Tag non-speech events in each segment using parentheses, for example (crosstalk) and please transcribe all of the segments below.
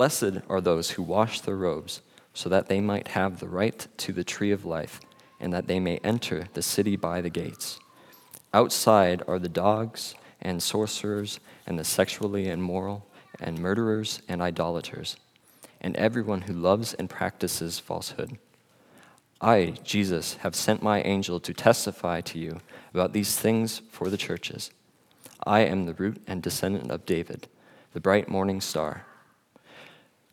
Blessed are those who wash their robes, so that they might have the right to the tree of life, and that they may enter the city by the gates. Outside are the dogs and sorcerers, and the sexually immoral, and murderers and idolaters, and everyone who loves and practices falsehood. I, Jesus, have sent my angel to testify to you about these things for the churches. I am the root and descendant of David, the bright morning star.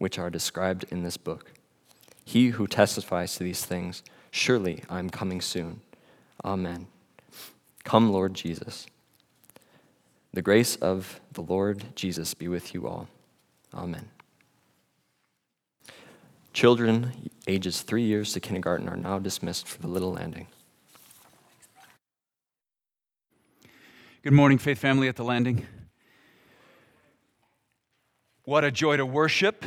which are described in this book. He who testifies to these things, surely I am coming soon. Amen. Come, Lord Jesus. The grace of the Lord Jesus be with you all. Amen. Children ages three years to kindergarten are now dismissed for the little landing. Good morning, Faith Family at the Landing. What a joy to worship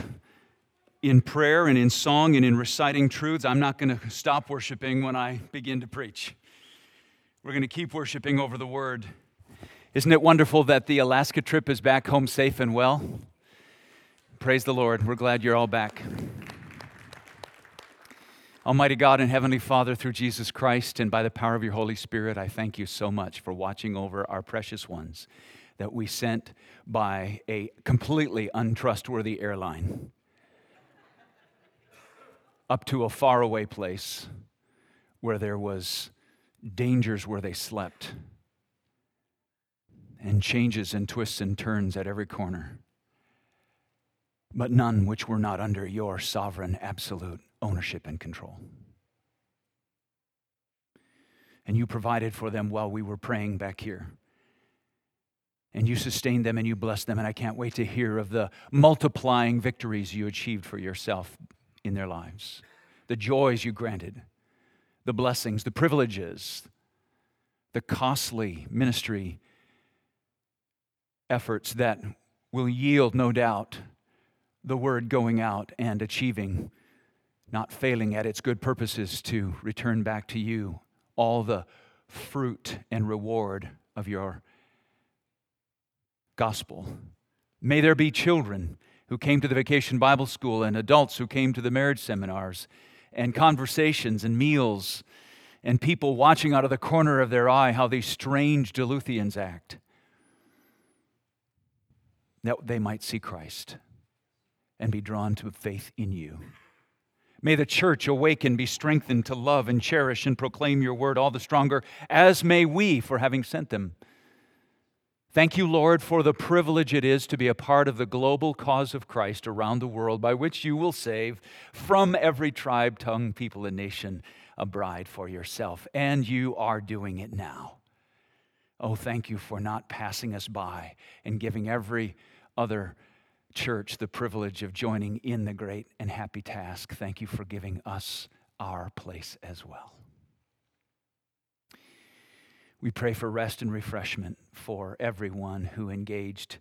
in prayer and in song and in reciting truths. I'm not going to stop worshiping when I begin to preach. We're going to keep worshiping over the word. Isn't it wonderful that the Alaska trip is back home safe and well? Praise the Lord. We're glad you're all back. Almighty God and Heavenly Father, through Jesus Christ and by the power of your Holy Spirit, I thank you so much for watching over our precious ones that we sent by a completely untrustworthy airline up to a faraway place where there was dangers where they slept and changes and twists and turns at every corner but none which were not under your sovereign absolute ownership and control. And you provided for them while we were praying back here. And you sustained them and you blessed them. And I can't wait to hear of the multiplying victories you achieved for yourself in their lives, the joys you granted, the blessings, the privileges, the costly ministry efforts that will yield, no doubt, the word going out and achieving, not failing at its good purposes to return back to you all the fruit and reward of your gospel. May there be children who came to the vacation Bible school and adults who came to the marriage seminars and conversations and meals and people watching out of the corner of their eye how these strange Duluthians act. That they might see Christ and be drawn to faith in you. May the church awaken, be strengthened to love and cherish and proclaim your word all the stronger, as may we for having sent them. Thank you, Lord, for the privilege it is to be a part of the global cause of Christ around the world, by which you will save from every tribe, tongue, people, and nation a bride for yourself. And you are doing it now. Oh, thank you for not passing us by and giving every other church the privilege of joining in the great and happy task. Thank you for giving us our place as well. We pray for rest and refreshment for everyone who engaged,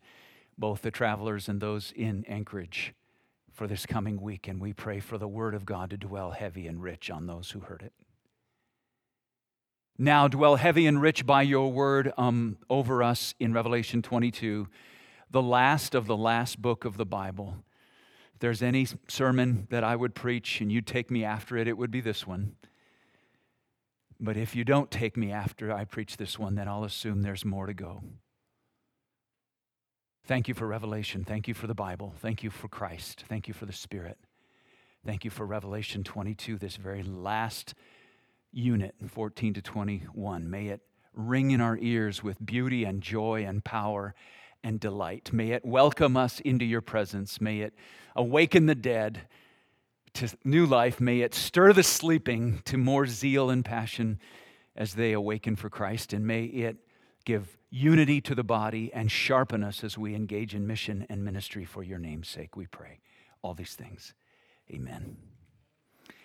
both the travelers and those in Anchorage, for this coming week. And we pray for the Word of God to dwell heavy and rich on those who heard it. Now, dwell heavy and rich by your word um, over us in Revelation 22 the last of the last book of the Bible. If there's any sermon that I would preach and you'd take me after it, it would be this one. But if you don't take me after I preach this one, then I'll assume there's more to go. Thank you for revelation. Thank you for the Bible. Thank you for Christ. Thank you for the Spirit. Thank you for Revelation 22, this very last unit, 14 to 21. May it ring in our ears with beauty and joy and power and delight. May it welcome us into your presence. May it awaken the dead to new life. May it stir the sleeping to more zeal and passion as they awaken for Christ. And may it give unity to the body and sharpen us as we engage in mission and ministry for your name's sake, we pray. all these things. Amen.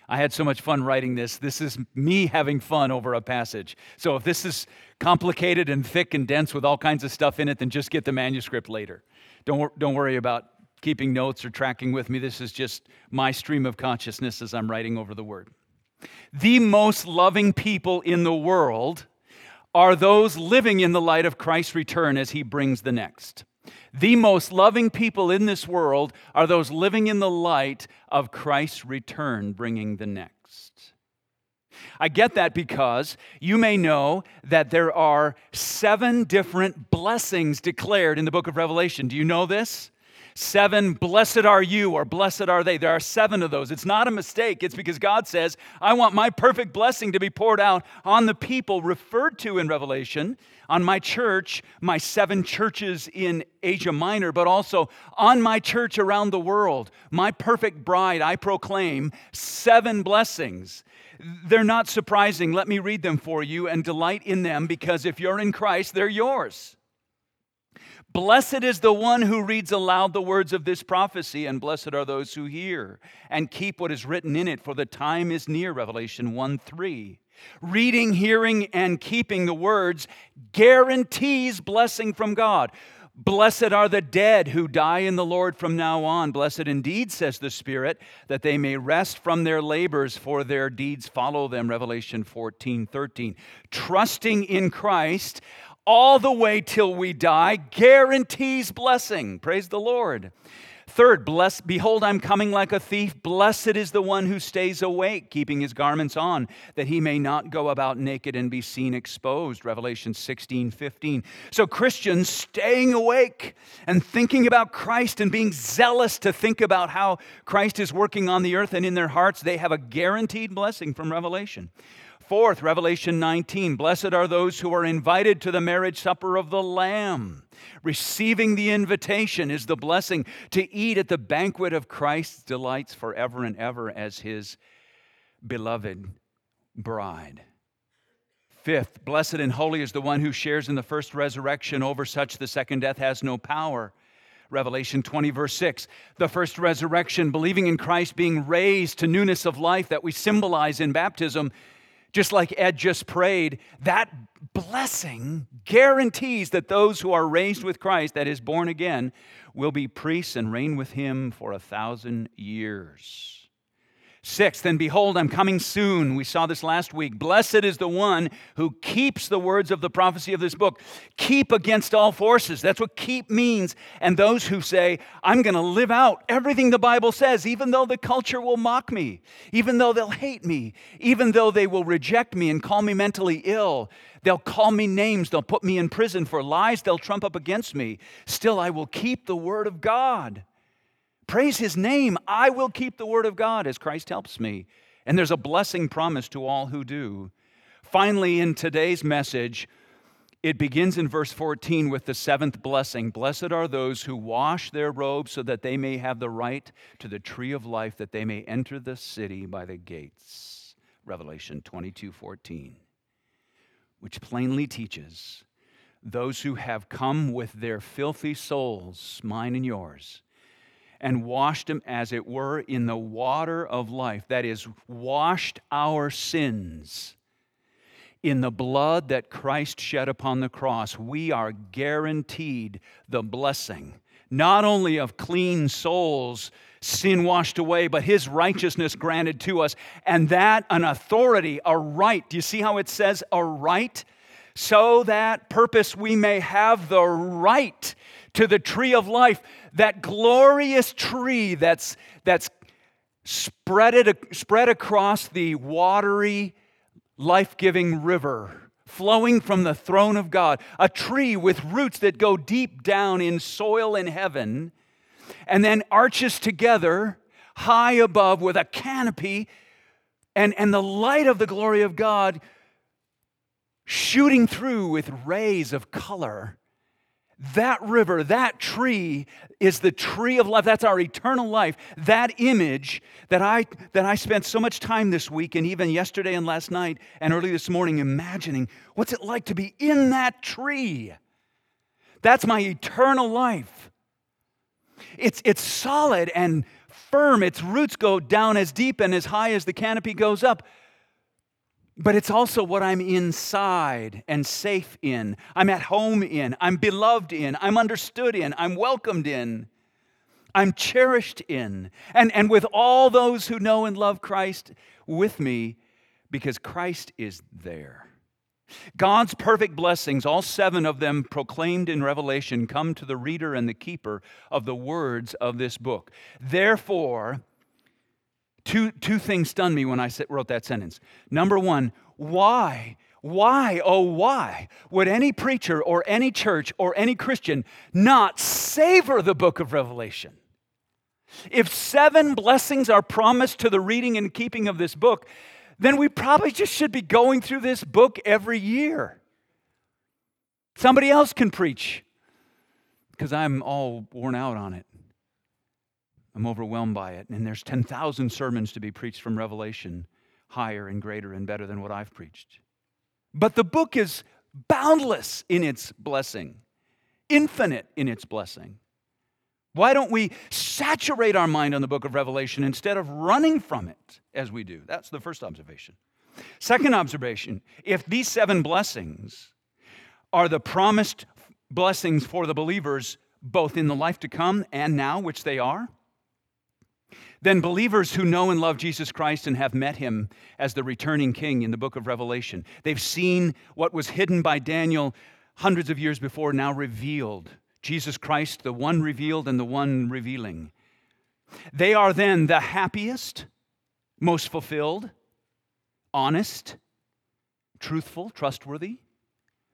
I had so much fun writing this. This is me having fun over a passage. So if this is complicated and thick and dense with all kinds of stuff in it, then just get the manuscript later. Don't, don't worry about keeping notes or tracking with me. This is just my stream of consciousness as I'm writing over the word. The most loving people in the world are those living in the light of Christ's return as he brings the next. The most loving people in this world are those living in the light of Christ's return, bringing the next. I get that because you may know that there are seven different blessings declared in the book of Revelation. Do you know this? Seven, blessed are you, or blessed are they. There are seven of those. It's not a mistake. It's because God says, I want my perfect blessing to be poured out on the people referred to in Revelation, on my church, my seven churches in Asia Minor, but also on my church around the world. My perfect bride, I proclaim seven blessings. They're not surprising. Let me read them for you and delight in them because if you're in Christ, they're yours. Blessed is the one who reads aloud the words of this prophecy, and blessed are those who hear and keep what is written in it, for the time is near. Revelation 1 3. Reading, hearing, and keeping the words guarantees blessing from God. Blessed are the dead who die in the Lord from now on. Blessed indeed, says the Spirit, that they may rest from their labors, for their deeds follow them. Revelation 14 13. Trusting in Christ all the way till we die guarantees blessing. Praise the Lord. Third, bless, behold, I'm coming like a thief. Blessed is the one who stays awake, keeping his garments on, that he may not go about naked and be seen exposed. Revelation 16, 15. So, Christians staying awake and thinking about Christ and being zealous to think about how Christ is working on the earth and in their hearts, they have a guaranteed blessing from Revelation. Fourth, Revelation 19 Blessed are those who are invited to the marriage supper of the Lamb. Receiving the invitation is the blessing to eat at the banquet of Christ's delights forever and ever as his beloved bride. Fifth, blessed and holy is the one who shares in the first resurrection. Over such, the second death has no power. Revelation 20, verse 6. The first resurrection, believing in Christ, being raised to newness of life that we symbolize in baptism, just like Ed just prayed, that blessing guarantees that those who are raised with Christ, that is, born again, will be priests and reign with him for a thousand years. Sixth, and behold, I'm coming soon. We saw this last week. Blessed is the one who keeps the words of the prophecy of this book. Keep against all forces. That's what keep means. And those who say, I'm going to live out everything the Bible says, even though the culture will mock me, even though they'll hate me, even though they will reject me and call me mentally ill. They'll call me names. They'll put me in prison for lies they'll trump up against me. Still, I will keep the word of God. Praise his name. I will keep the word of God as Christ helps me. And there's a blessing promised to all who do. Finally, in today's message, it begins in verse 14 with the seventh blessing Blessed are those who wash their robes so that they may have the right to the tree of life, that they may enter the city by the gates. Revelation 22 14, which plainly teaches those who have come with their filthy souls, mine and yours, and washed him, as it were, in the water of life. That is, washed our sins in the blood that Christ shed upon the cross. We are guaranteed the blessing, not only of clean souls, sin washed away, but his righteousness granted to us. And that an authority, a right. Do you see how it says a right? So that purpose we may have the right to the tree of life that glorious tree that's, that's spread, it, spread across the watery, life giving river flowing from the throne of God, a tree with roots that go deep down in soil in heaven, and then arches together high above with a canopy and, and the light of the glory of God shooting through with rays of color that river, that tree is the tree of life. That's our eternal life. That image that I that I spent so much time this week and even yesterday and last night and early this morning imagining what's it like to be in that tree. That's my eternal life. It's it's solid and firm, its roots go down as deep and as high as the canopy goes up. But it's also what I'm inside and safe in. I'm at home in. I'm beloved in. I'm understood in. I'm welcomed in. I'm cherished in. And, and with all those who know and love Christ with me, because Christ is there. God's perfect blessings, all seven of them proclaimed in Revelation, come to the reader and the keeper of the words of this book. Therefore, two, two things stunned me when I wrote that sentence. Number one, why? Why, oh, why would any preacher or any church or any Christian not savor the book of Revelation? If seven blessings are promised to the reading and keeping of this book, then we probably just should be going through this book every year. Somebody else can preach because I'm all worn out on it. I'm overwhelmed by it. And there's 10,000 sermons to be preached from Revelation, higher and greater and better than what I've preached. But the book is boundless in its blessing, infinite in its blessing. Why don't we saturate our mind on the book of Revelation instead of running from it as we do? That's the first observation. Second observation if these seven blessings are the promised blessings for the believers both in the life to come and now, which they are, then believers who know and love Jesus Christ and have met him as the returning king in the book of Revelation, they've seen what was hidden by Daniel hundreds of years before now revealed Jesus Christ, the one revealed and the one revealing. They are then the happiest, most fulfilled, honest, truthful, trustworthy,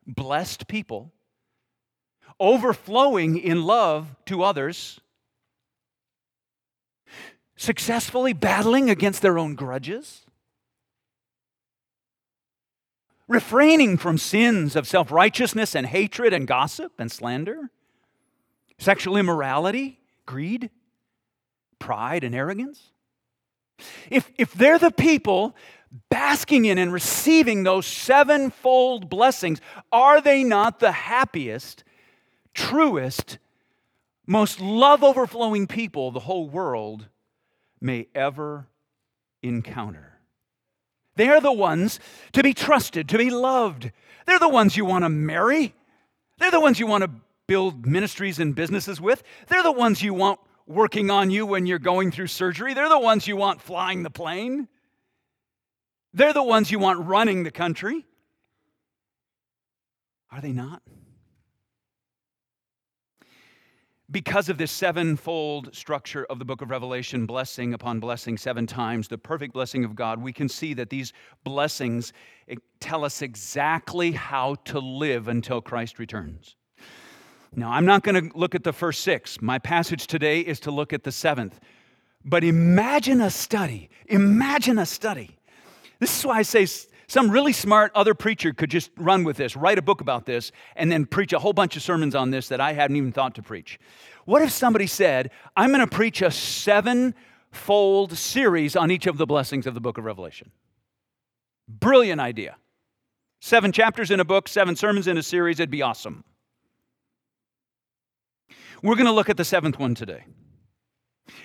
blessed people, overflowing in love to others, successfully battling against their own grudges, refraining from sins of self righteousness and hatred and gossip and slander? Sexual immorality, greed, pride, and arrogance. If, if they're the people basking in and receiving those sevenfold blessings, are they not the happiest, truest, most love overflowing people the whole world may ever encounter? They are the ones to be trusted, to be loved. They're the ones you want to marry. They're the ones you want to build ministries and businesses with. They're the ones you want working on you when you're going through surgery. They're the ones you want flying the plane. They're the ones you want running the country. Are they not? Because of this sevenfold structure of the book of Revelation, blessing upon blessing seven times, the perfect blessing of God, we can see that these blessings eh, tell us exactly how to live until Christ returns. Now, I'm not going to look at the first six. My passage today is to look at the seventh. But imagine a study. Imagine a study. This is why I say some really smart other preacher could just run with this, write a book about this, and then preach a whole bunch of sermons on this that I hadn't even thought to preach. What if somebody said, I'm going to preach a seven-fold series on each of the blessings of the book of Revelation? Brilliant idea. Seven chapters in a book, seven sermons in a series, it'd be awesome. We're going to look at the seventh one today.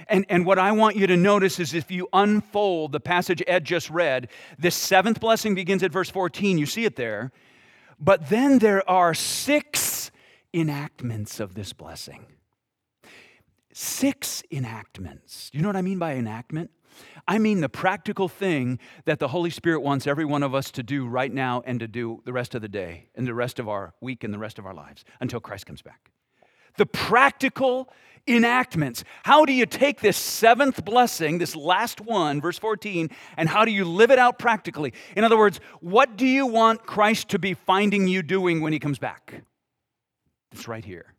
And, and what I want you to notice is if you unfold the passage Ed just read, this seventh blessing begins at verse 14. You see it there. But then there are six enactments of this blessing. Six enactments. You know what I mean by enactment? I mean the practical thing that the Holy Spirit wants every one of us to do right now and to do the rest of the day and the rest of our week and the rest of our lives until Christ comes back the practical enactments. How do you take this seventh blessing, this last one, verse 14, and how do you live it out practically? In other words, what do you want Christ to be finding you doing when he comes back? It's right here.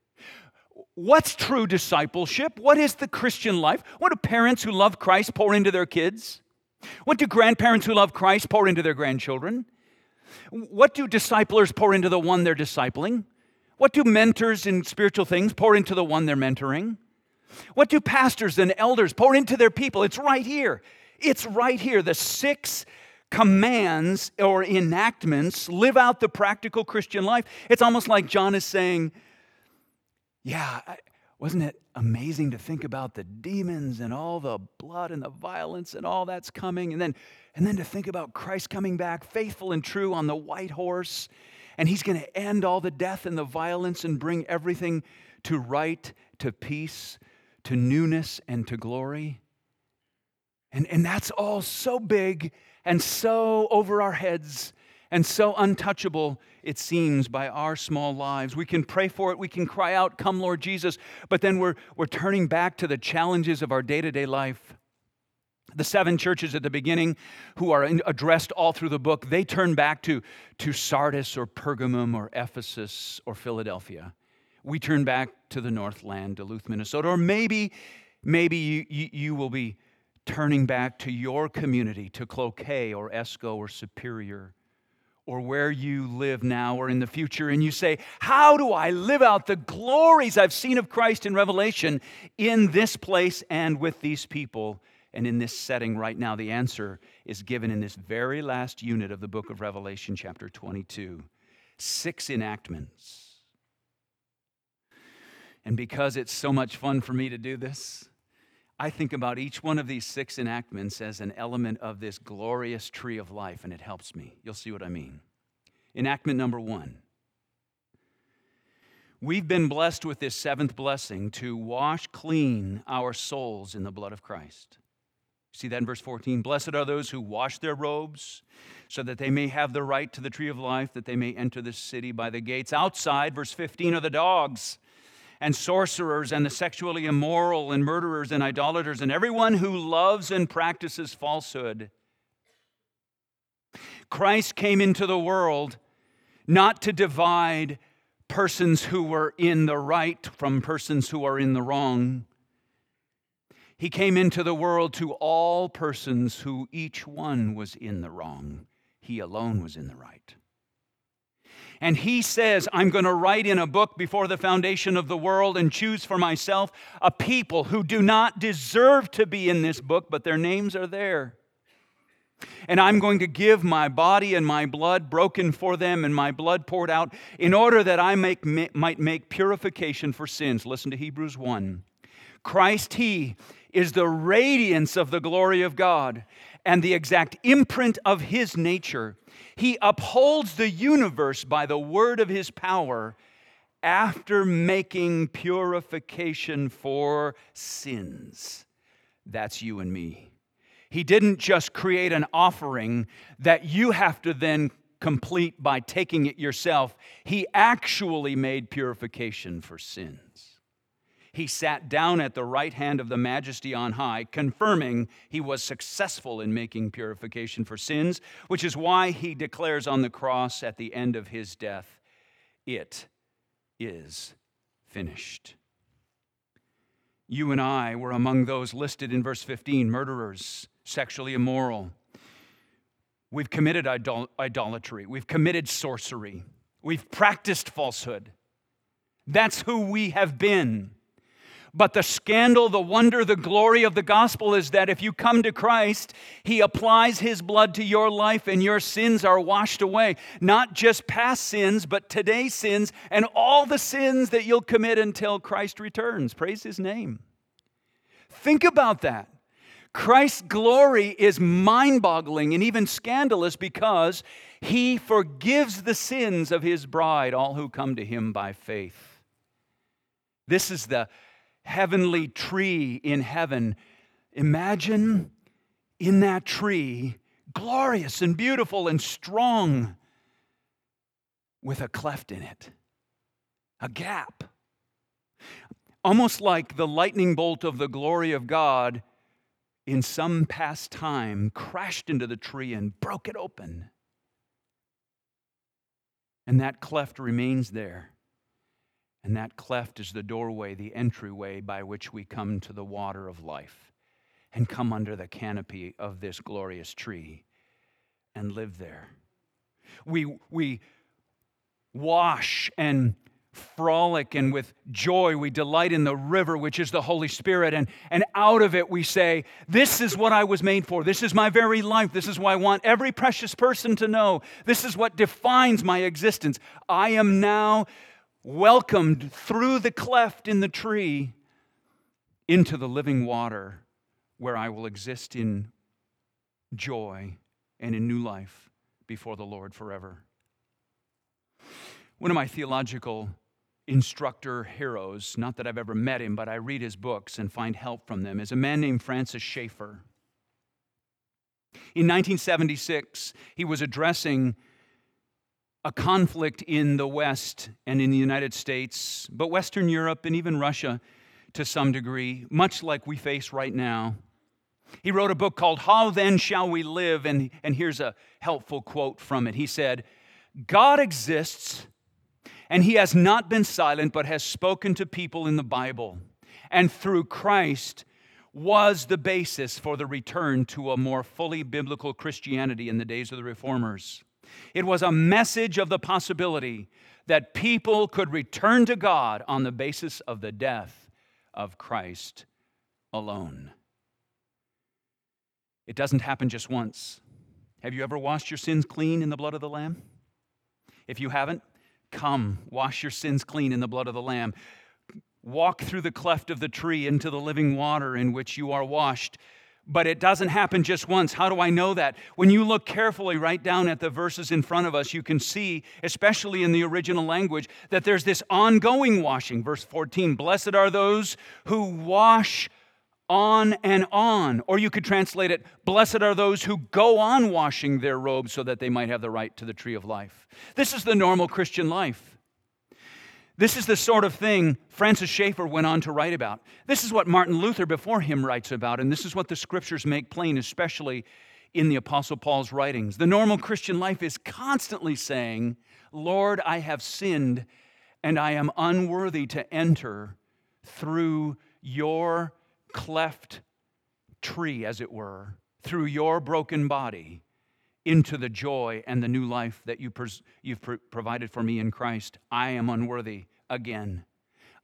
What's true discipleship? What is the Christian life? What do parents who love Christ pour into their kids? What do grandparents who love Christ pour into their grandchildren? What do disciplers pour into the one they're discipling? What do mentors in spiritual things pour into the one they're mentoring? What do pastors and elders pour into their people? It's right here. It's right here. The six commands or enactments live out the practical Christian life. It's almost like John is saying, Yeah, Wasn't it amazing to think about the demons and all the blood and the violence and all that's coming? And then, and then to think about Christ coming back faithful and true on the white horse, and he's going to end all the death and the violence and bring everything to right, to peace, to newness, and to glory. And, and that's all so big and so over our heads and so untouchable, it seems, by our small lives. We can pray for it, we can cry out, Come, Lord Jesus, but then we're, we're turning back to the challenges of our day to day life. The seven churches at the beginning, who are addressed all through the book, they turn back to, to Sardis or Pergamum or Ephesus or Philadelphia. We turn back to the Northland, Duluth, Minnesota, or maybe, maybe you, you, you will be turning back to your community, to Cloquet or Esko or Superior or where you live now or in the future, and you say, How do I live out the glories I've seen of Christ in Revelation in this place and with these people and in this setting right now? The answer is given in this very last unit of the book of Revelation, chapter 22. Six enactments. And because it's so much fun for me to do this, I think about each one of these six enactments as an element of this glorious tree of life, and it helps me. You'll see what I mean. Enactment number one. We've been blessed with this seventh blessing to wash clean our souls in the blood of Christ. See that in verse 14? Blessed are those who wash their robes so that they may have the right to the tree of life, that they may enter the city by the gates. Outside, verse 15, are the dogs and sorcerers and the sexually immoral and murderers and idolaters and everyone who loves and practices falsehood. Christ came into the world not to divide persons who were in the right from persons who are in the wrong. He came into the world to all persons who each one was in the wrong. He alone was in the right. And he says, I'm going to write in a book before the foundation of the world and choose for myself a people who do not deserve to be in this book, but their names are there. And I'm going to give my body and my blood broken for them and my blood poured out in order that I make, might make purification for sins. Listen to Hebrews 1. Christ, He, is the radiance of the glory of God and the exact imprint of His nature he upholds the universe by the word of his power after making purification for sins. That's you and me. He didn't just create an offering that you have to then complete by taking it yourself, He actually made purification for sins he sat down at the right hand of the majesty on high, confirming he was successful in making purification for sins, which is why he declares on the cross at the end of his death, It is finished. You and I were among those listed in verse 15 murderers, sexually immoral. We've committed idol- idolatry, we've committed sorcery, we've practiced falsehood. That's who we have been. But the scandal, the wonder, the glory of the gospel is that if you come to Christ, He applies His blood to your life and your sins are washed away. Not just past sins, but today's sins and all the sins that you'll commit until Christ returns. Praise His name. Think about that. Christ's glory is mind boggling and even scandalous because He forgives the sins of His bride, all who come to Him by faith. This is the heavenly tree in heaven. Imagine in that tree, glorious and beautiful and strong, with a cleft in it, a gap. Almost like the lightning bolt of the glory of God in some past time crashed into the tree and broke it open. And that cleft remains there. And that cleft is the doorway, the entryway by which we come to the water of life and come under the canopy of this glorious tree and live there. We, we wash and frolic and with joy we delight in the river which is the holy spirit. And, and out of it we say this is what i was made for. This is my very life. This is what i want every precious person to know. This is what defines my existence. I am now welcomed through the cleft in the tree into the living water where I will exist in joy and in new life before the Lord forever. One of my theological instructor heroes, not that I've ever met him, but I read his books and find help from them, is a man named Francis Schaeffer. In 1976, he was addressing a conflict in the West and in the United States, but Western Europe and even Russia to some degree, much like we face right now. He wrote a book called How Then Shall We Live? And, and here's a helpful quote from it. He said, God exists, and he has not been silent, but has spoken to people in the Bible. And through Christ, was the basis for the return to a more fully biblical Christianity in the days of the reformers. It was a message of the possibility that people could return to God on the basis of the death of Christ alone. It doesn't happen just once. Have you ever washed your sins clean in the blood of the Lamb? If you haven't, come wash your sins clean in the blood of the Lamb. Walk through the cleft of the tree into the living water in which you are washed but it doesn't happen just once. How do I know that? When you look carefully right down at the verses in front of us, you can see, especially in the original language, that there's this ongoing washing. Verse 14 Blessed are those who wash on and on. Or you could translate it Blessed are those who go on washing their robes so that they might have the right to the tree of life. This is the normal Christian life. This is the sort of thing Francis Schaeffer went on to write about. This is what Martin Luther before him writes about, and this is what the scriptures make plain, especially in the Apostle Paul's writings. The normal Christian life is constantly saying, Lord, I have sinned, and I am unworthy to enter through your cleft tree, as it were, through your broken body into the joy and the new life that you pr- provided for me in Christ. I am unworthy again.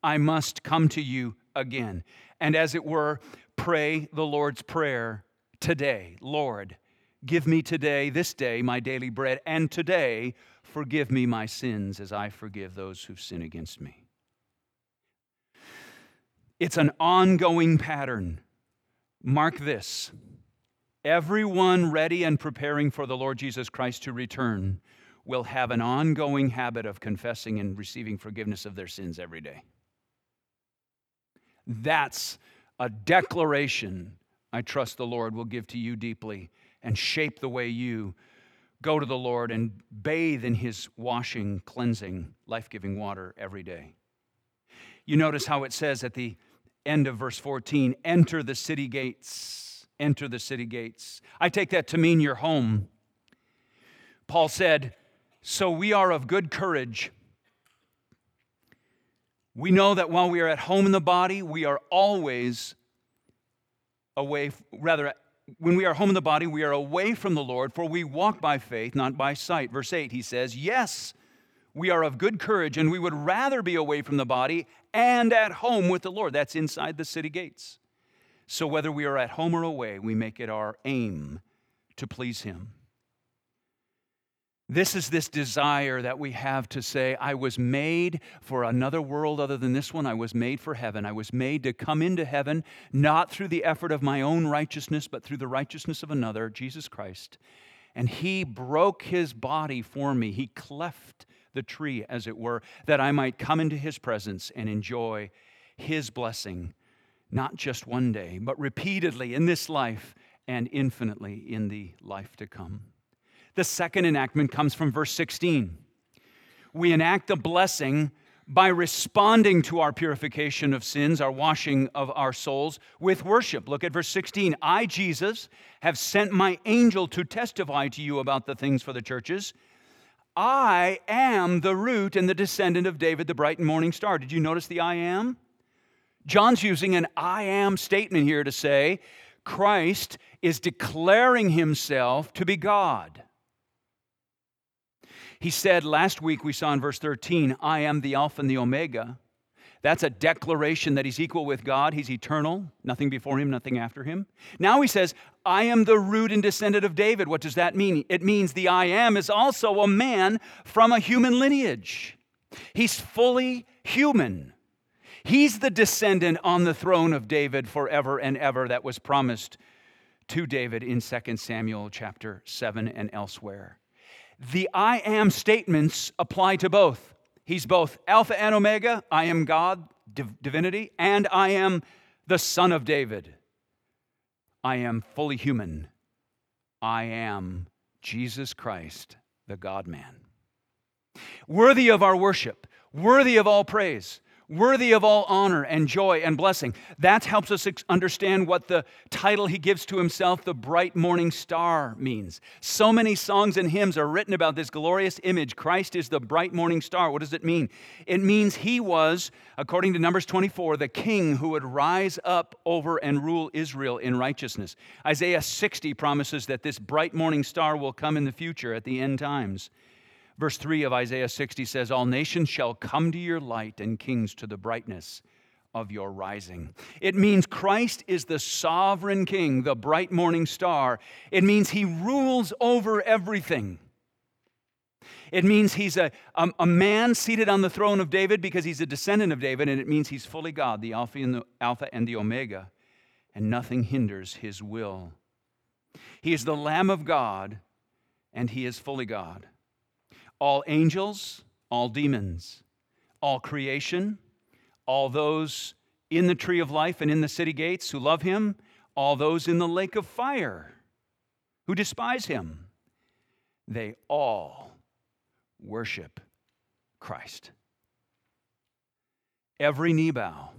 I must come to you again. And as it were, pray the Lord's Prayer today Lord, give me today, this day, my daily bread, and today, forgive me my sins as I forgive those who sin against me. It's an ongoing pattern. Mark this everyone ready and preparing for the Lord Jesus Christ to return will have an ongoing habit of confessing and receiving forgiveness of their sins every day. That's a declaration I trust the Lord will give to you deeply and shape the way you go to the Lord and bathe in His washing, cleansing, life giving water every day. You notice how it says at the end of verse 14 enter the city gates enter the city gates. I take that to mean your home. Paul said, So we are of good courage. We know that while we are at home in the body, we are always away, rather, when we are home in the body, we are away from the Lord, for we walk by faith, not by sight. Verse 8, he says, Yes, we are of good courage, and we would rather be away from the body and at home with the Lord. That's inside the city gates. So whether we are at home or away, we make it our aim to please Him. This is this desire that we have to say, I was made for another world other than this one. I was made for heaven. I was made to come into heaven, not through the effort of my own righteousness, but through the righteousness of another, Jesus Christ. And He broke His body for me. He cleft the tree, as it were, that I might come into His presence and enjoy His blessing not just one day, but repeatedly in this life and infinitely in the life to come. The second enactment comes from verse 16. We enact the blessing by responding to our purification of sins, our washing of our souls, with worship. Look at verse 16. I, Jesus, have sent my angel to testify to you about the things for the churches. I am the root and the descendant of David, the bright and morning star. Did you notice the I am? John's using an I am statement here to say Christ is declaring himself to be God. He said last week, we saw in verse 13, I am the Alpha and the Omega. That's a declaration that he's equal with God. He's eternal, nothing before him, nothing after him. Now he says, I am the root and descendant of David. What does that mean? It means the I am is also a man from a human lineage. He's fully human. He's the descendant on the throne of David forever and ever that was promised to David in 2 Samuel chapter 7 and elsewhere. The I am statements apply to both. He's both Alpha and Omega, I am God, div- divinity, and I am the Son of David. I am fully human. I am Jesus Christ, the God man. Worthy of our worship, worthy of all praise, worthy of all honor and joy and blessing. That helps us understand what the title he gives to himself, the bright morning star, means. So many songs and hymns are written about this glorious image. Christ is the bright morning star. What does it mean? It means he was, according to Numbers 24, the king who would rise up over and rule Israel in righteousness. Isaiah 60 promises that this bright morning star will come in the future at the end times. Verse 3 of Isaiah 60 says, All nations shall come to your light, and kings to the brightness of your rising. It means Christ is the sovereign king, the bright morning star. It means he rules over everything. It means he's a, a, a, man seated on the throne of David because he's a descendant of David, and it means he's fully God, the Alpha and the, Alpha and the Omega, and nothing hinders his will. He is the Lamb of God, and he is fully God all angels, all demons, all creation, all those in the tree of life and in the city gates who love him, all those in the lake of fire who despise him, they all worship Christ. Every knee bow,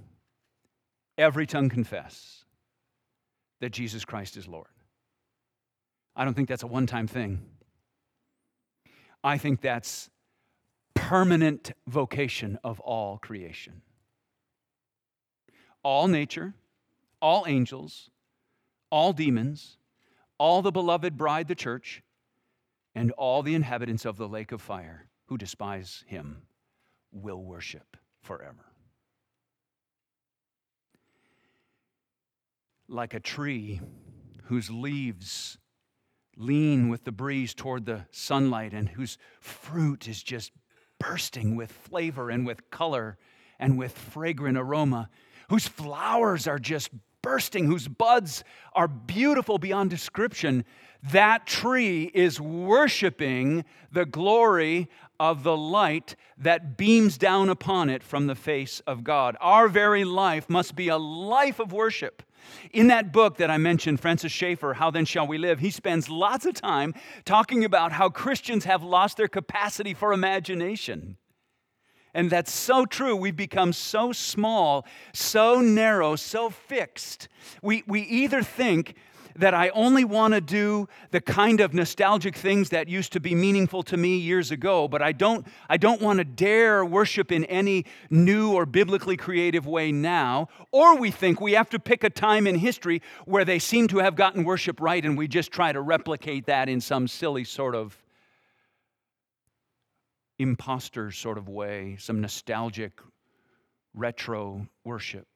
every tongue confess that Jesus Christ is Lord. I don't think that's a one time thing. I think that's permanent vocation of all creation. All nature, all angels, all demons, all the beloved bride, the church, and all the inhabitants of the lake of fire who despise him will worship forever. Like a tree whose leaves lean with the breeze toward the sunlight and whose fruit is just bursting with flavor and with color and with fragrant aroma, whose flowers are just bursting, whose buds are beautiful beyond description, that tree is worshiping the glory of the light that beams down upon it from the face of God. Our very life must be a life of worship. In that book that I mentioned, Francis Schaeffer, How Then Shall We Live, he spends lots of time talking about how Christians have lost their capacity for imagination. And that's so true. We've become so small, so narrow, so fixed. We, we either think that I only want to do the kind of nostalgic things that used to be meaningful to me years ago, but I don't, I don't want to dare worship in any new or biblically creative way now. Or we think we have to pick a time in history where they seem to have gotten worship right and we just try to replicate that in some silly sort of imposter sort of way, some nostalgic retro worship.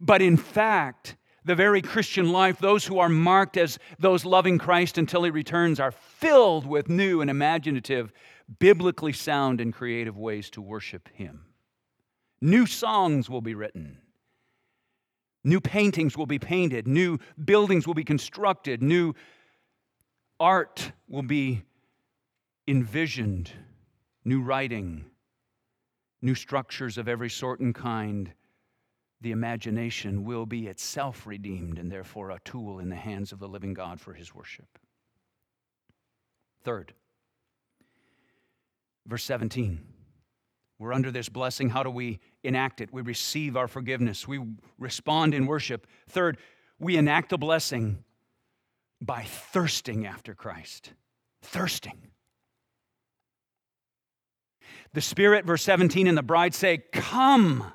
But in fact, the very Christian life, those who are marked as those loving Christ until he returns are filled with new and imaginative, biblically sound and creative ways to worship him. New songs will be written. New paintings will be painted. New buildings will be constructed. New art will be envisioned. New writing. New structures of every sort and kind the imagination will be itself redeemed and therefore a tool in the hands of the living God for his worship. Third, verse 17. We're under this blessing. How do we enact it? We receive our forgiveness. We respond in worship. Third, we enact the blessing by thirsting after Christ. Thirsting. The Spirit, verse 17, and the bride say, Come.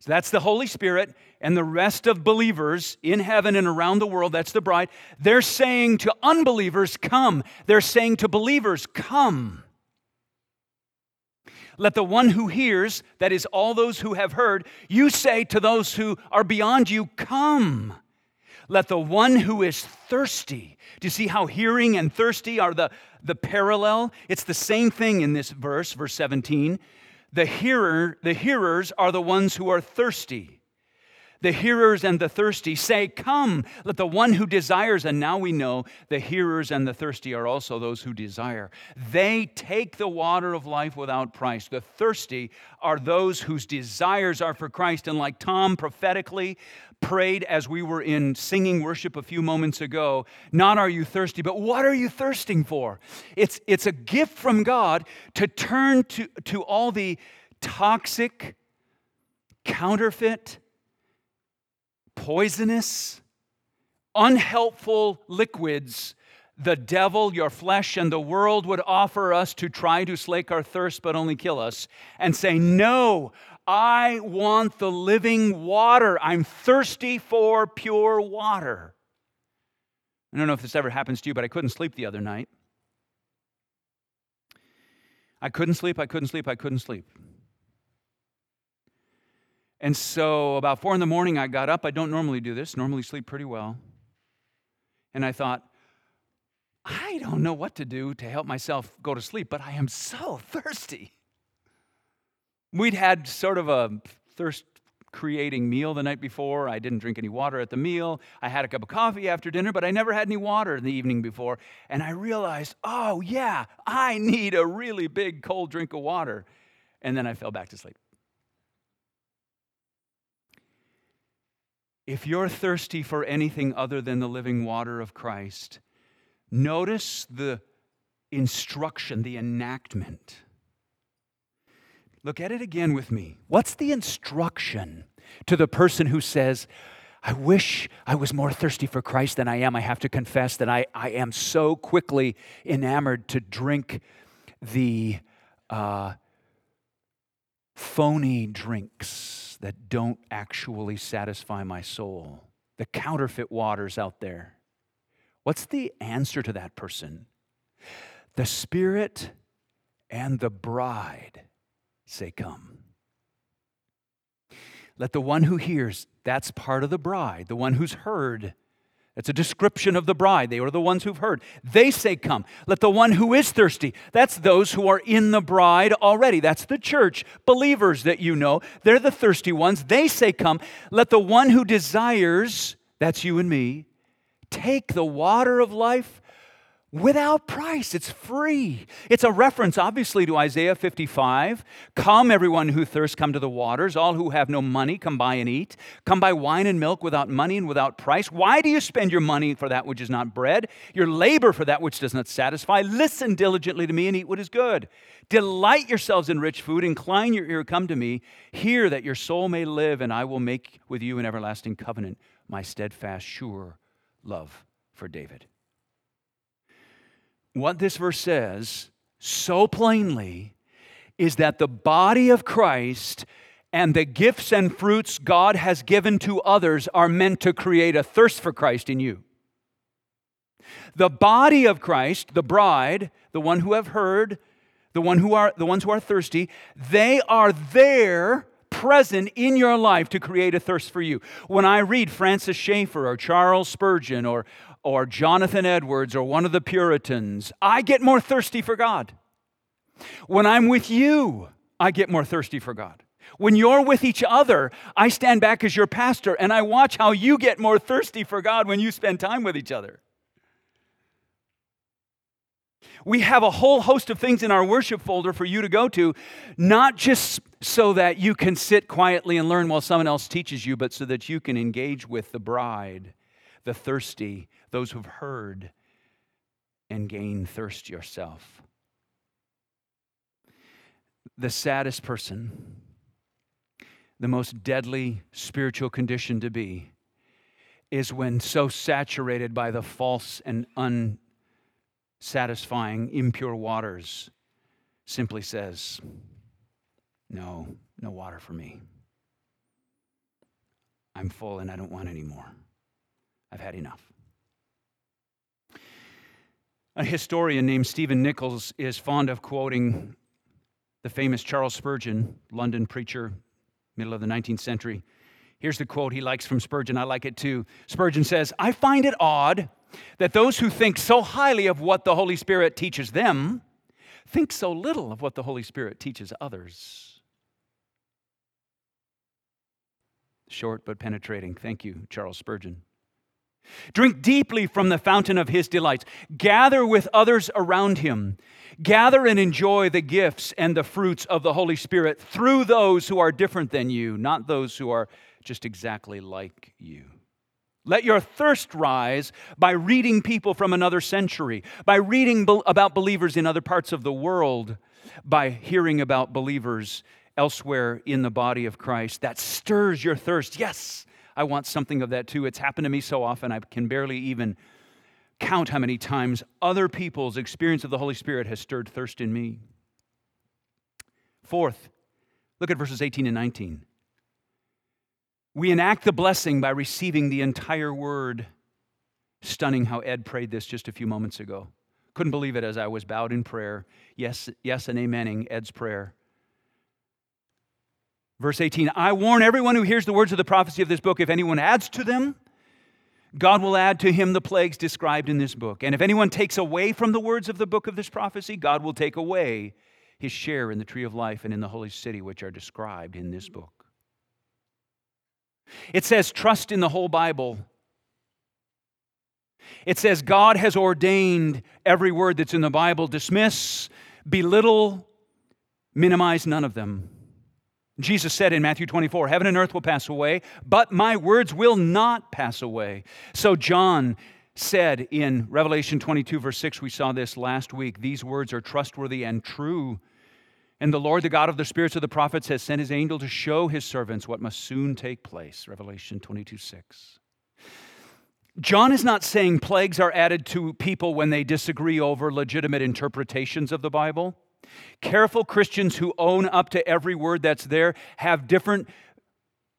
So that's the Holy Spirit and the rest of believers in heaven and around the world. That's the bride. They're saying to unbelievers, Come. They're saying to believers, Come. Let the one who hears, that is, all those who have heard, you say to those who are beyond you, Come. Let the one who is thirsty, do you see how hearing and thirsty are the, the parallel? It's the same thing in this verse, verse 17. The hearer, the hearers are the ones who are thirsty the hearers and the thirsty say, Come, let the one who desires, and now we know the hearers and the thirsty are also those who desire. They take the water of life without price. The thirsty are those whose desires are for Christ. And like Tom prophetically prayed as we were in singing worship a few moments ago, not are you thirsty, but what are you thirsting for? It's, it's a gift from God to turn to, to all the toxic, counterfeit, poisonous, unhelpful liquids the devil, your flesh, and the world would offer us to try to slake our thirst but only kill us, and say, No, I want the living water. I'm thirsty for pure water. I don't know if this ever happens to you, but I couldn't sleep the other night. I couldn't sleep, I couldn't sleep, I couldn't sleep. And so about four in the morning, I got up. I don't normally do this, normally sleep pretty well. And I thought, I don't know what to do to help myself go to sleep, but I am so (laughs) thirsty. We'd had sort of a thirst creating meal the night before. I didn't drink any water at the meal. I had a cup of coffee after dinner, but I never had any water in the evening before. And I realized, oh, yeah, I need a really big cold drink of water. And then I fell back to sleep. If you're thirsty for anything other than the living water of Christ, notice the instruction, the enactment. Look at it again with me. What's the instruction to the person who says, I wish I was more thirsty for Christ than I am. I have to confess that I, I am so quickly enamored to drink the uh, phony drinks that don't actually satisfy my soul, the counterfeit waters out there. What's the answer to that person? The Spirit and the bride say, Come. Let the one who hears, that's part of the bride, the one who's heard, it's a description of the bride. They are the ones who've heard. They say, Come. Let the one who is thirsty, that's those who are in the bride already. That's the church, believers that you know. They're the thirsty ones. They say, Come. Let the one who desires, that's you and me, take the water of life without price. It's free. It's a reference, obviously, to Isaiah 55. Come, everyone who thirsts, come to the waters. All who have no money, come buy and eat. Come buy wine and milk without money and without price. Why do you spend your money for that which is not bread, your labor for that which does not satisfy? Listen diligently to me and eat what is good. Delight yourselves in rich food. Incline your ear, come to me. Hear that your soul may live, and I will make with you an everlasting covenant, my steadfast, sure love for David what this verse says so plainly is that the body of Christ and the gifts and fruits God has given to others are meant to create a thirst for Christ in you. The body of Christ, the bride, the one who have heard, the one who are the ones who are thirsty, they are there present in your life to create a thirst for you. When I read Francis Schaeffer or Charles Spurgeon or, or Jonathan Edwards or one of the Puritans, I get more thirsty for God. When I'm with you, I get more thirsty for God. When you're with each other, I stand back as your pastor and I watch how you get more thirsty for God when you spend time with each other. We have a whole host of things in our worship folder for you to go to, not just so that you can sit quietly and learn while someone else teaches you, but so that you can engage with the bride, the thirsty, those who've heard, and gain thirst yourself. The saddest person, the most deadly spiritual condition to be, is when so saturated by the false and unsatisfying, impure waters simply says, No, no water for me. I'm full and I don't want any more. I've had enough. A historian named Stephen Nichols is fond of quoting the famous Charles Spurgeon, London preacher, middle of the 19th century. Here's the quote he likes from Spurgeon. I like it too. Spurgeon says, I find it odd that those who think so highly of what the Holy Spirit teaches them think so little of what the Holy Spirit teaches others. Short but penetrating. Thank you, Charles Spurgeon. Drink deeply from the fountain of his delights. Gather with others around him. Gather and enjoy the gifts and the fruits of the Holy Spirit through those who are different than you, not those who are just exactly like you. Let your thirst rise by reading people from another century, by reading about believers in other parts of the world, by hearing about believers elsewhere in the body of Christ. That stirs your thirst. Yes, I want something of that too. It's happened to me so often, I can barely even count how many times other people's experience of the Holy Spirit has stirred thirst in me. Fourth, look at verses 18 and 19. We enact the blessing by receiving the entire word. Stunning how Ed prayed this just a few moments ago. Couldn't believe it as I was bowed in prayer. Yes, yes, and amening Ed's prayer. Verse 18 I warn everyone who hears the words of the prophecy of this book, if anyone adds to them, God will add to him the plagues described in this book. And if anyone takes away from the words of the book of this prophecy, God will take away his share in the tree of life and in the holy city, which are described in this book. It says, trust in the whole Bible. It says, God has ordained every word that's in the Bible. Dismiss, belittle, minimize none of them. Jesus said in Matthew 24, Heaven and earth will pass away, but my words will not pass away. So John said in Revelation 22, verse 6, we saw this last week, these words are trustworthy and true. And the Lord, the God of the spirits of the prophets, has sent his angel to show his servants what must soon take place. Revelation 22, 6. John is not saying plagues are added to people when they disagree over legitimate interpretations of the Bible. Careful Christians who own up to every word that's there have different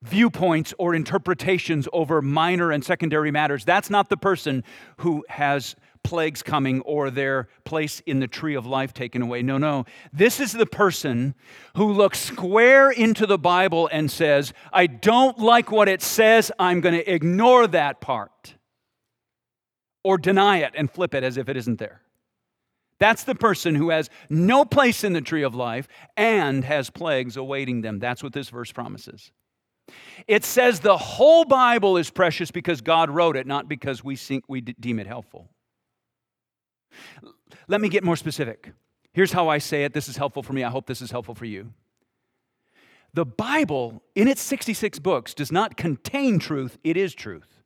viewpoints or interpretations over minor and secondary matters. That's not the person who has plagues coming or their place in the tree of life taken away. No, no. This is the person who looks square into the Bible and says, I don't like what it says, I'm going to ignore that part. Or deny it and flip it as if it isn't there. That's the person who has no place in the tree of life and has plagues awaiting them. That's what this verse promises. It says the whole Bible is precious because God wrote it, not because we, think we deem it helpful. Let me get more specific. Here's how I say it. This is helpful for me. I hope this is helpful for you. The Bible, in its 66 books, does not contain truth, it is truth.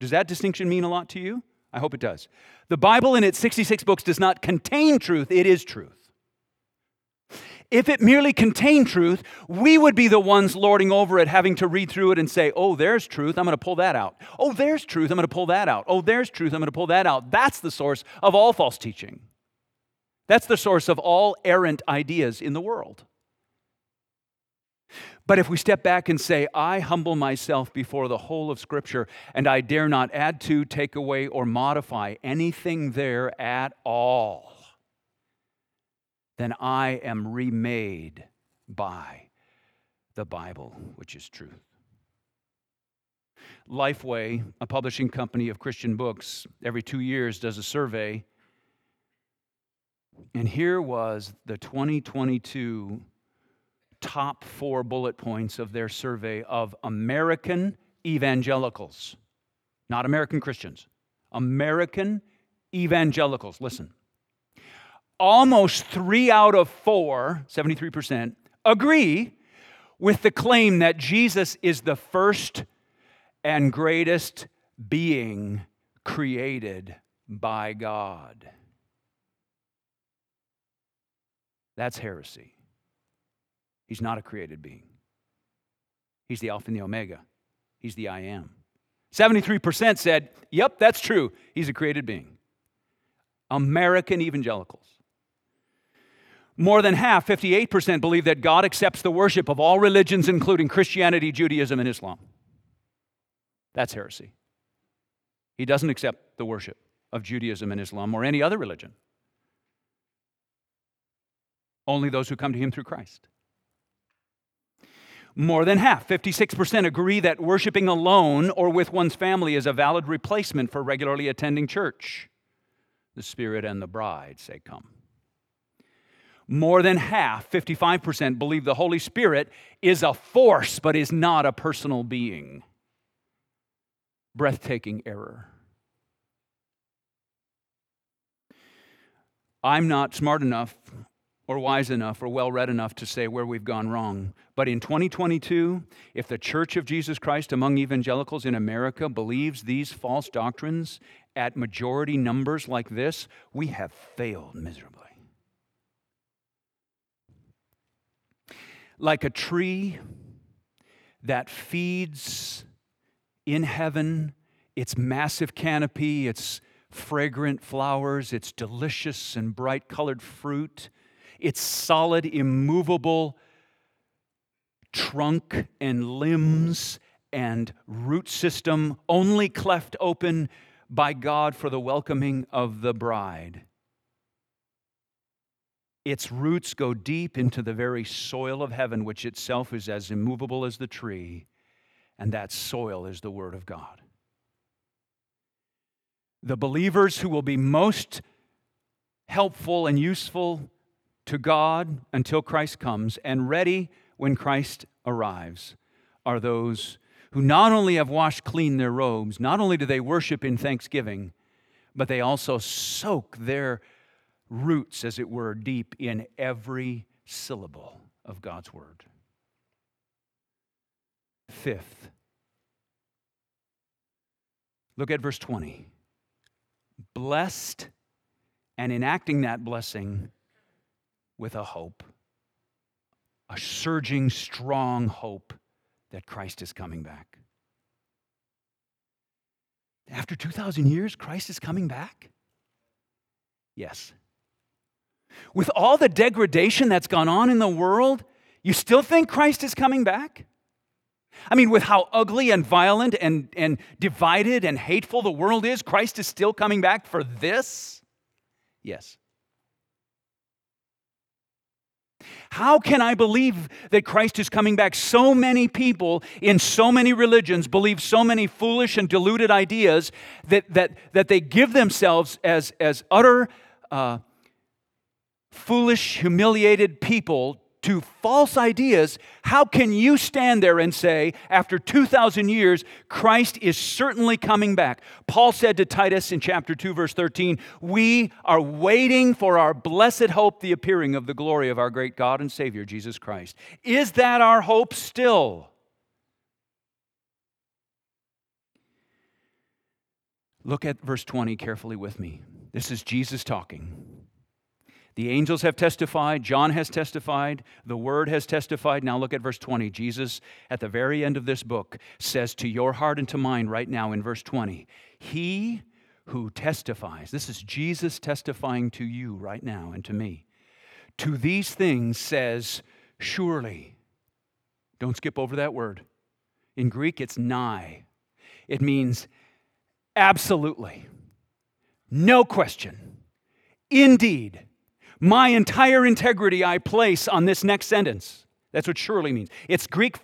Does that distinction mean a lot to you? I hope it does. The Bible, in its 66 books, does not contain truth, it is truth. If it merely contained truth, we would be the ones lording over it, having to read through it and say, oh, there's truth, I'm going to pull that out. Oh, there's truth, I'm going to pull that out. Oh, there's truth, I'm going to pull that out. That's the source of all false teaching. That's the source of all errant ideas in the world. But if we step back and say, I humble myself before the whole of Scripture, and I dare not add to, take away, or modify anything there at all, then I am remade by the Bible, which is truth. Lifeway, a publishing company of Christian books, every two years does a survey. And here was the 2022 top four bullet points of their survey of American evangelicals, not American Christians, American evangelicals. Listen. Almost three out of four, 73%, agree with the claim that Jesus is the first and greatest being created by God. That's heresy. He's not a created being. He's the Alpha and the Omega. He's the I am. 73% said, Yep, that's true. He's a created being. American evangelicals. More than half, 58%, believe that God accepts the worship of all religions, including Christianity, Judaism, and Islam. That's heresy. He doesn't accept the worship of Judaism and Islam or any other religion. Only those who come to him through Christ. More than half, 56%, agree that worshiping alone or with one's family is a valid replacement for regularly attending church. The Spirit and the bride say, Come. More than half, 55%, believe the Holy Spirit is a force but is not a personal being. Breathtaking error. I'm not smart enough or wise enough or well read enough to say where we've gone wrong. But in 2022, if the Church of Jesus Christ among evangelicals in America believes these false doctrines at majority numbers like this, we have failed miserably. Like a tree that feeds in heaven its massive canopy, its fragrant flowers, its delicious and bright colored fruit its solid, immovable trunk and limbs and root system only cleft open by God for the welcoming of the bride. Its roots go deep into the very soil of heaven, which itself is as immovable as the tree, and that soil is the Word of God. The believers who will be most helpful and useful to God until Christ comes and ready when Christ arrives are those who not only have washed clean their robes, not only do they worship in thanksgiving, but they also soak their roots, as it were, deep in every syllable of God's word. Fifth, look at verse 20. Blessed and enacting that blessing with a hope, a surging, strong hope that Christ is coming back. After 2,000 years, Christ is coming back? Yes. With all the degradation that's gone on in the world, you still think Christ is coming back? I mean, with how ugly and violent and, and divided and hateful the world is, Christ is still coming back for this? Yes. How can I believe that Christ is coming back? So many people in so many religions believe so many foolish and deluded ideas that, that, that they give themselves as, as utter uh, foolish, humiliated people to false ideas, how can you stand there and say, after 2,000 years, Christ is certainly coming back? Paul said to Titus in chapter 2, verse 13, We are waiting for our blessed hope, the appearing of the glory of our great God and Savior, Jesus Christ. Is that our hope still? Look at verse 20 carefully with me. This is Jesus talking. The angels have testified, John has testified, the Word has testified. Now look at verse 20. Jesus, at the very end of this book, says to your heart and to mine right now in verse 20, He who testifies, this is Jesus testifying to you right now and to me, to these things says, Surely. Don't skip over that word. In Greek, it's nai. It means absolutely, no question, indeed my entire integrity I place on this next sentence. That's what surely means. Its Greek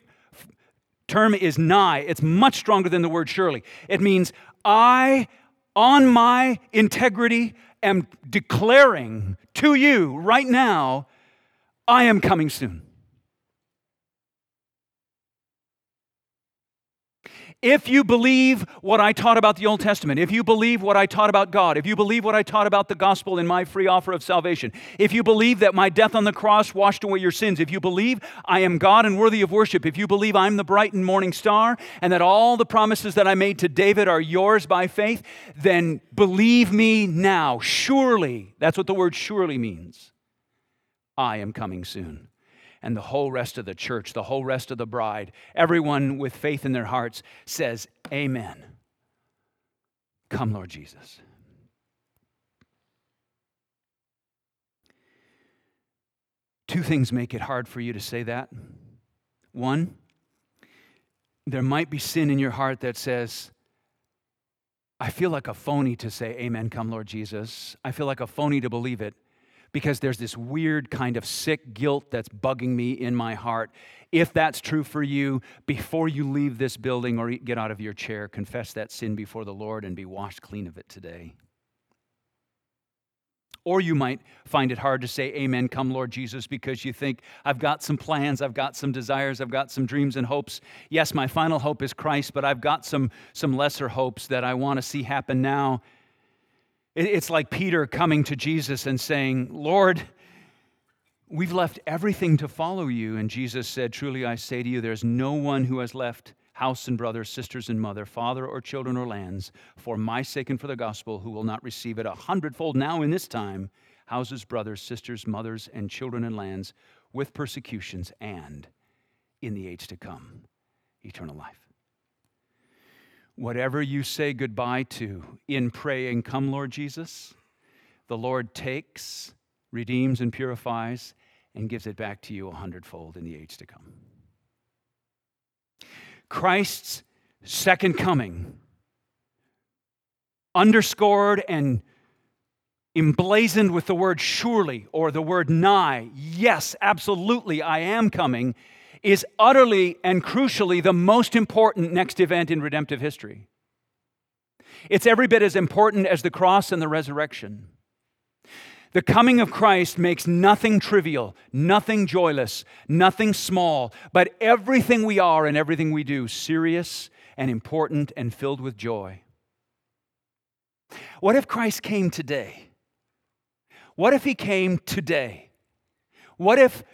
term is nai. It's much stronger than the word surely. It means I, on my integrity, am declaring to you right now, I am coming soon. If you believe what I taught about the Old Testament, if you believe what I taught about God, if you believe what I taught about the gospel and my free offer of salvation, if you believe that my death on the cross washed away your sins, if you believe I am God and worthy of worship, if you believe I'm the bright and morning star and that all the promises that I made to David are yours by faith, then believe me now. Surely, that's what the word surely means. I am coming soon and the whole rest of the church, the whole rest of the bride, everyone with faith in their hearts says, Amen. Come, Lord Jesus. Two things make it hard for you to say that. One, there might be sin in your heart that says, I feel like a phony to say, Amen, come, Lord Jesus. I feel like a phony to believe it because there's this weird kind of sick guilt that's bugging me in my heart. If that's true for you, before you leave this building or get out of your chair, confess that sin before the Lord and be washed clean of it today. Or you might find it hard to say, Amen, come, Lord Jesus, because you think, I've got some plans, I've got some desires, I've got some dreams and hopes. Yes, my final hope is Christ, but I've got some, some lesser hopes that I want to see happen now. It's like Peter coming to Jesus and saying, Lord, we've left everything to follow you. And Jesus said, Truly I say to you, there's no one who has left house and brothers, sisters and mother, father or children or lands, for my sake and for the gospel, who will not receive it a hundredfold now in this time houses, brothers, sisters, mothers, and children and lands with persecutions, and in the age to come, eternal life. Whatever you say goodbye to in praying, Come, Lord Jesus, the Lord takes, redeems, and purifies, and gives it back to you a hundredfold in the age to come. Christ's second coming, underscored and emblazoned with the word surely or the word nai, yes, absolutely, I am coming, is utterly and crucially the most important next event in redemptive history. It's every bit as important as the cross and the resurrection. The coming of Christ makes nothing trivial, nothing joyless, nothing small, but everything we are and everything we do serious and important and filled with joy. What if Christ came today? What if he came today? What if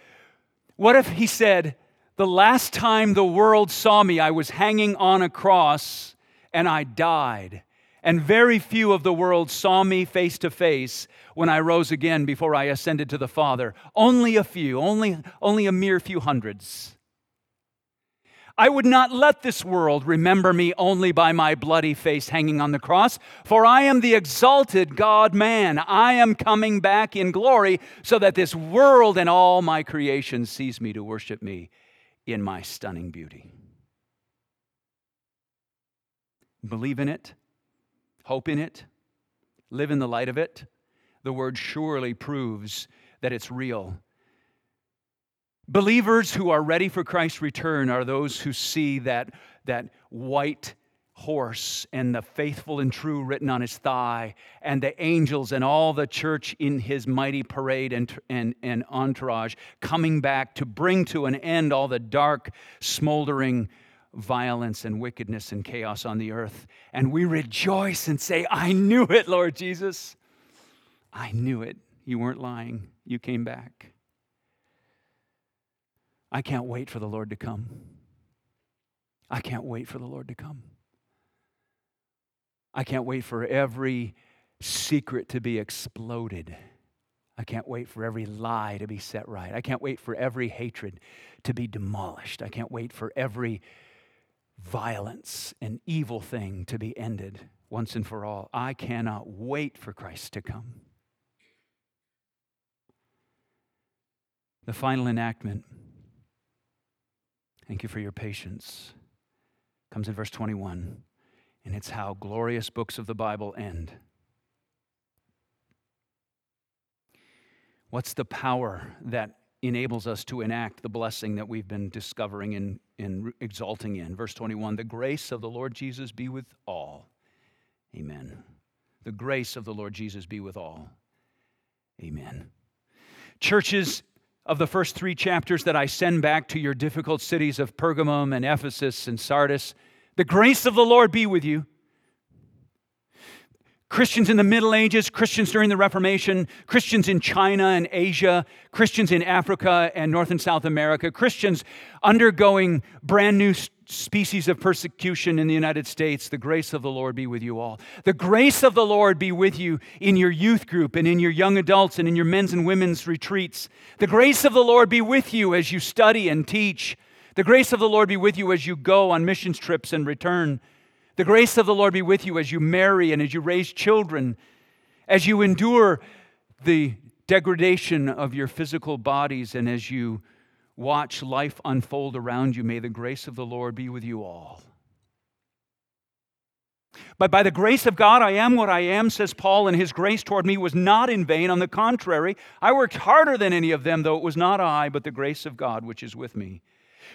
what if he said, "The last time the world saw me, I was hanging on a cross and I died." And very few of the world saw me face to face when I rose again before I ascended to the Father. Only a few, only, only a mere few hundreds. I would not let this world remember me only by my bloody face hanging on the cross, for I am the exalted God man. I am coming back in glory so that this world and all my creation sees me to worship me in my stunning beauty. Believe in it hope in it, live in the light of it, the word surely proves that it's real. Believers who are ready for Christ's return are those who see that, that white horse and the faithful and true written on his thigh, and the angels and all the church in his mighty parade and, and, and entourage coming back to bring to an end all the dark, smoldering violence and wickedness and chaos on the earth. And we rejoice and say, I knew it, Lord Jesus. I knew it. You weren't lying. You came back. I can't wait for the Lord to come. I can't wait for the Lord to come. I can't wait for every secret to be exploded. I can't wait for every lie to be set right. I can't wait for every hatred to be demolished. I can't wait for every violence and evil thing to be ended once and for all. I cannot wait for Christ to come. The final enactment, thank you for your patience, comes in verse 21, and it's how glorious books of the Bible end. What's the power that enables us to enact the blessing that we've been discovering and, and exalting in. Verse 21 The grace of the Lord Jesus be with all. Amen. The grace of the Lord Jesus be with all. Amen. Churches of the first three chapters that I send back to your difficult cities of Pergamum and Ephesus and Sardis, the grace of the Lord be with you. Christians in the Middle Ages, Christians during the Reformation, Christians in China and Asia, Christians in Africa and North and South America, Christians undergoing brand new species of persecution in the United States. The grace of the Lord be with you all. The grace of the Lord be with you in your youth group and in your young adults and in your men's and women's retreats. The grace of the Lord be with you as you study and teach. The grace of the Lord be with you as you go on missions trips and return. The grace of the Lord be with you as you marry and as you raise children, as you endure the degradation of your physical bodies, and as you watch life unfold around you. May the grace of the Lord be with you all. But by the grace of God, I am what I am, says Paul, and his grace toward me was not in vain. On the contrary, I worked harder than any of them, though it was not I, but the grace of God which is with me.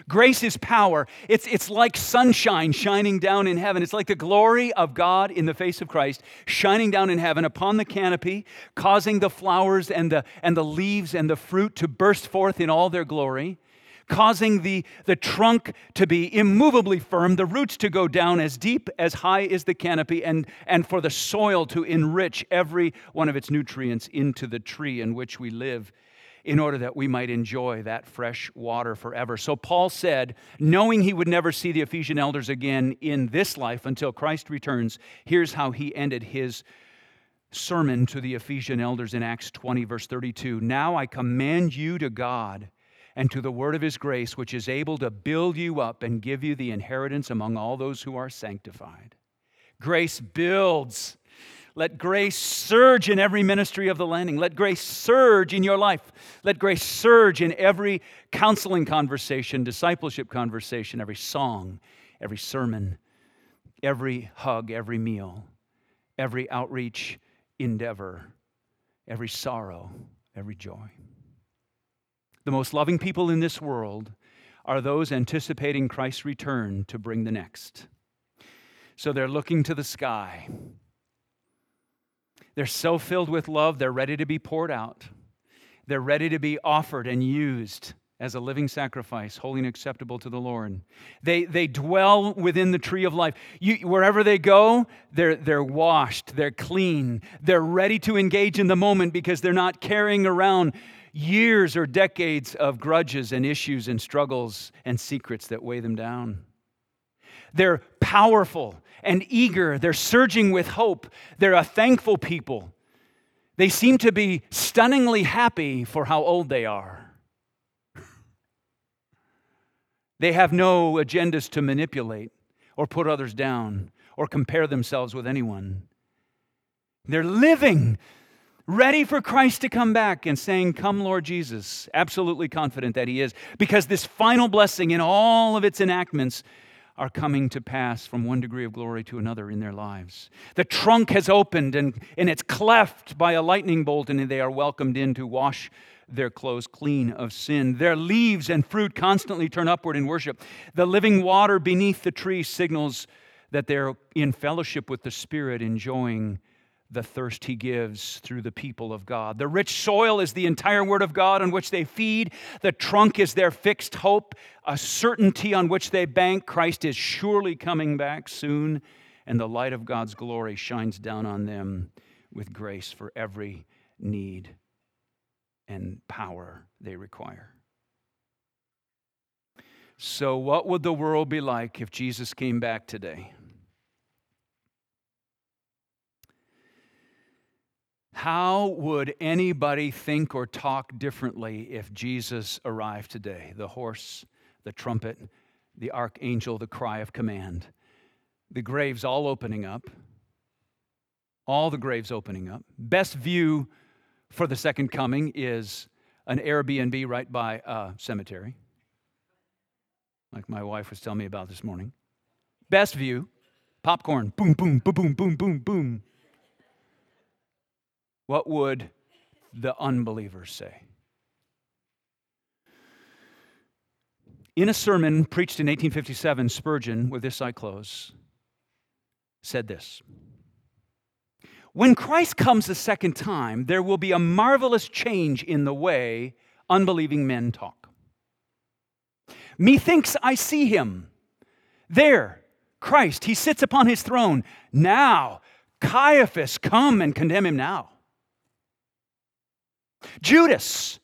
Grace is power. It's, it's like sunshine shining down in heaven. It's like the glory of God in the face of Christ shining down in heaven upon the canopy, causing the flowers and the, and the leaves and the fruit to burst forth in all their glory causing the, the trunk to be immovably firm, the roots to go down as deep as high is the canopy, and, and for the soil to enrich every one of its nutrients into the tree in which we live in order that we might enjoy that fresh water forever. So Paul said, knowing he would never see the Ephesian elders again in this life until Christ returns, here's how he ended his sermon to the Ephesian elders in Acts 20, verse 32. Now I command you to God and to the word of his grace, which is able to build you up and give you the inheritance among all those who are sanctified. Grace builds. Let grace surge in every ministry of the landing. Let grace surge in your life. Let grace surge in every counseling conversation, discipleship conversation, every song, every sermon, every hug, every meal, every outreach endeavor, every sorrow, every joy. The most loving people in this world are those anticipating Christ's return to bring the next. So they're looking to the sky. They're so filled with love, they're ready to be poured out. They're ready to be offered and used as a living sacrifice, holy and acceptable to the Lord. They, they dwell within the tree of life. You, wherever they go, they're, they're washed, they're clean, they're ready to engage in the moment because they're not carrying around years or decades of grudges and issues and struggles and secrets that weigh them down. They're powerful and eager. They're surging with hope. They're a thankful people. They seem to be stunningly happy for how old they are. (laughs) They have no agendas to manipulate or put others down or compare themselves with anyone. They're living ready for Christ to come back and saying, Come, Lord Jesus, absolutely confident that He is, because this final blessing in all of its enactments are coming to pass from one degree of glory to another in their lives. The trunk has opened and, and it's cleft by a lightning bolt, and they are welcomed in to wash their clothes clean of sin. Their leaves and fruit constantly turn upward in worship. The living water beneath the tree signals that they're in fellowship with the Spirit, enjoying the thirst he gives through the people of God. The rich soil is the entire word of God on which they feed. The trunk is their fixed hope, a certainty on which they bank. Christ is surely coming back soon, and the light of God's glory shines down on them with grace for every need and power they require. So, what would the world be like if Jesus came back today? How would anybody think or talk differently if Jesus arrived today? The horse, the trumpet, the archangel, the cry of command, the graves all opening up, all the graves opening up. Best view for the second coming is an Airbnb right by a cemetery, like my wife was telling me about this morning. Best view, popcorn, boom, boom, boom, boom, boom, boom, boom. What would the unbelievers say? In a sermon preached in 1857, Spurgeon, with this I close, said this When Christ comes a second time, there will be a marvelous change in the way unbelieving men talk. Methinks I see him. There, Christ, he sits upon his throne. Now, Caiaphas, come and condemn him now. Judas,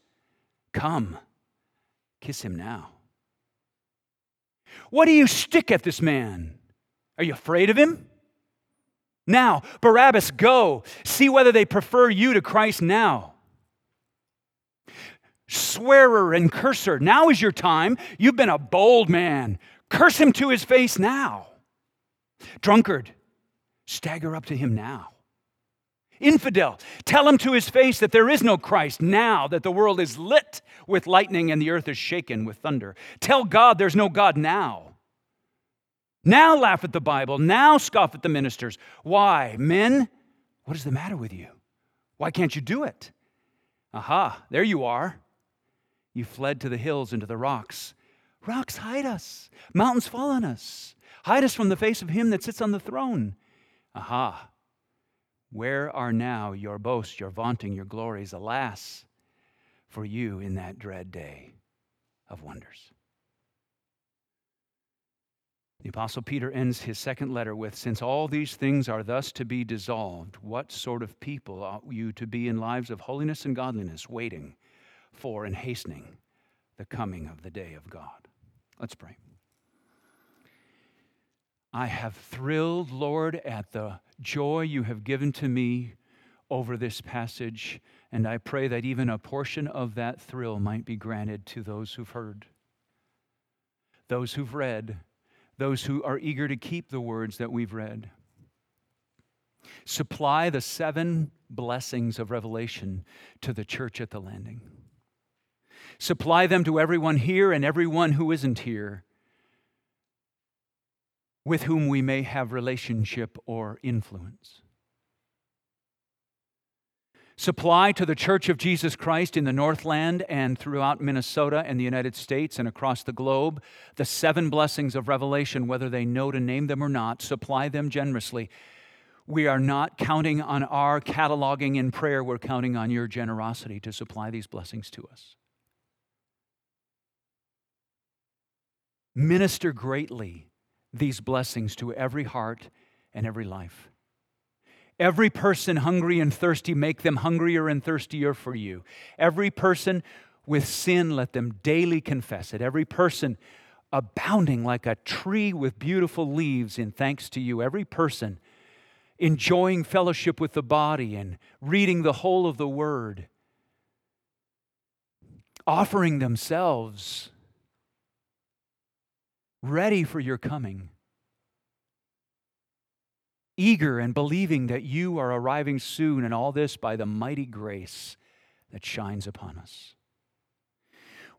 come, kiss him now. What do you stick at this man? Are you afraid of him? Now, Barabbas, go. See whether they prefer you to Christ now. Swearer and curser, now is your time. You've been a bold man. Curse him to his face now. Drunkard, stagger up to him now. Infidel, tell him to his face that there is no Christ now that the world is lit with lightning and the earth is shaken with thunder. Tell God there's no God now. Now laugh at the Bible. Now scoff at the ministers. Why? Men, what is the matter with you? Why can't you do it? Aha, there you are. You fled to the hills and to the rocks. Rocks hide us, mountains fall on us. Hide us from the face of him that sits on the throne. Aha, where are now your boasts, your vaunting, your glories? Alas, for you in that dread day of wonders. The Apostle Peter ends his second letter with Since all these things are thus to be dissolved, what sort of people ought you to be in lives of holiness and godliness, waiting for and hastening the coming of the day of God? Let's pray. I have thrilled, Lord, at the joy you have given to me over this passage, and I pray that even a portion of that thrill might be granted to those who've heard, those who've read those who are eager to keep the words that we've read. Supply the seven blessings of Revelation to the church at the landing. Supply them to everyone here and everyone who isn't here, with whom we may have relationship or influence supply to the Church of Jesus Christ in the Northland and throughout Minnesota and the United States and across the globe the seven blessings of Revelation, whether they know to name them or not, supply them generously. We are not counting on our cataloging in prayer, we're counting on your generosity to supply these blessings to us. Minister greatly these blessings to every heart and every life. Every person hungry and thirsty, make them hungrier and thirstier for you. Every person with sin, let them daily confess it. Every person abounding like a tree with beautiful leaves in thanks to you. Every person enjoying fellowship with the body and reading the whole of the word, offering themselves ready for your coming eager and believing that you are arriving soon, and all this by the mighty grace that shines upon us.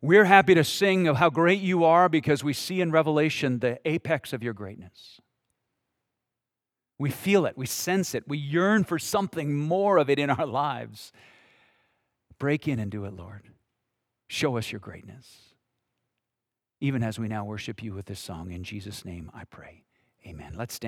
We're happy to sing of how great you are because we see in Revelation the apex of your greatness. We feel it, we sense it, we yearn for something more of it in our lives. Break in and do it, Lord. Show us your greatness. Even as we now worship you with this song, in Jesus' name I pray. Amen. Let's stand.